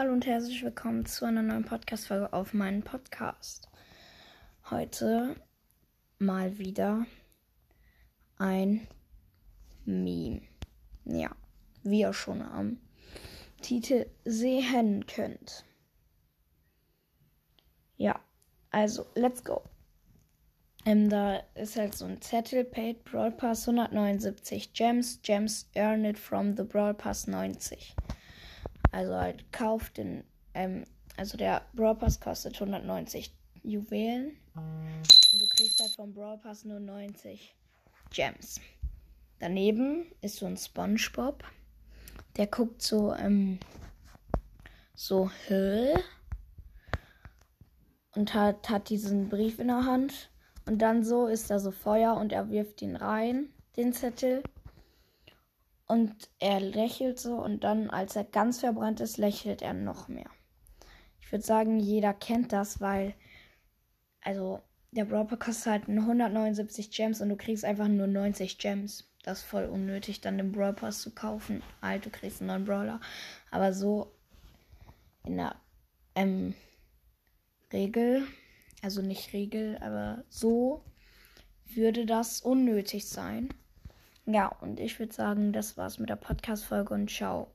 Hallo und herzlich willkommen zu einer neuen Podcast-Folge auf meinem Podcast. Heute mal wieder ein Meme. Ja, wie ihr schon am Titel sehen könnt. Ja, also, let's go. Ähm, da ist halt so ein Zettel, Paid Brawl Pass 179 Gems, Gems earned from the Brawl Pass 90. Also halt kauft den, ähm, also der Brawl Pass kostet 190 Juwelen. Und du kriegst halt vom Brawl Pass nur 90 Gems. Daneben ist so ein SpongeBob. Der guckt so, ähm, so Höhl und hat, hat diesen Brief in der Hand. Und dann so ist da so Feuer und er wirft ihn rein, den Zettel. Und er lächelt so und dann, als er ganz verbrannt ist, lächelt er noch mehr. Ich würde sagen, jeder kennt das, weil, also, der Brawler kostet halt 179 Gems und du kriegst einfach nur 90 Gems. Das ist voll unnötig, dann den Brawl Pass zu kaufen. Halt, du kriegst einen neuen Brawler. Aber so in der ähm, Regel, also nicht Regel, aber so würde das unnötig sein. Ja, und ich würde sagen, das war's mit der Podcast-Folge und ciao.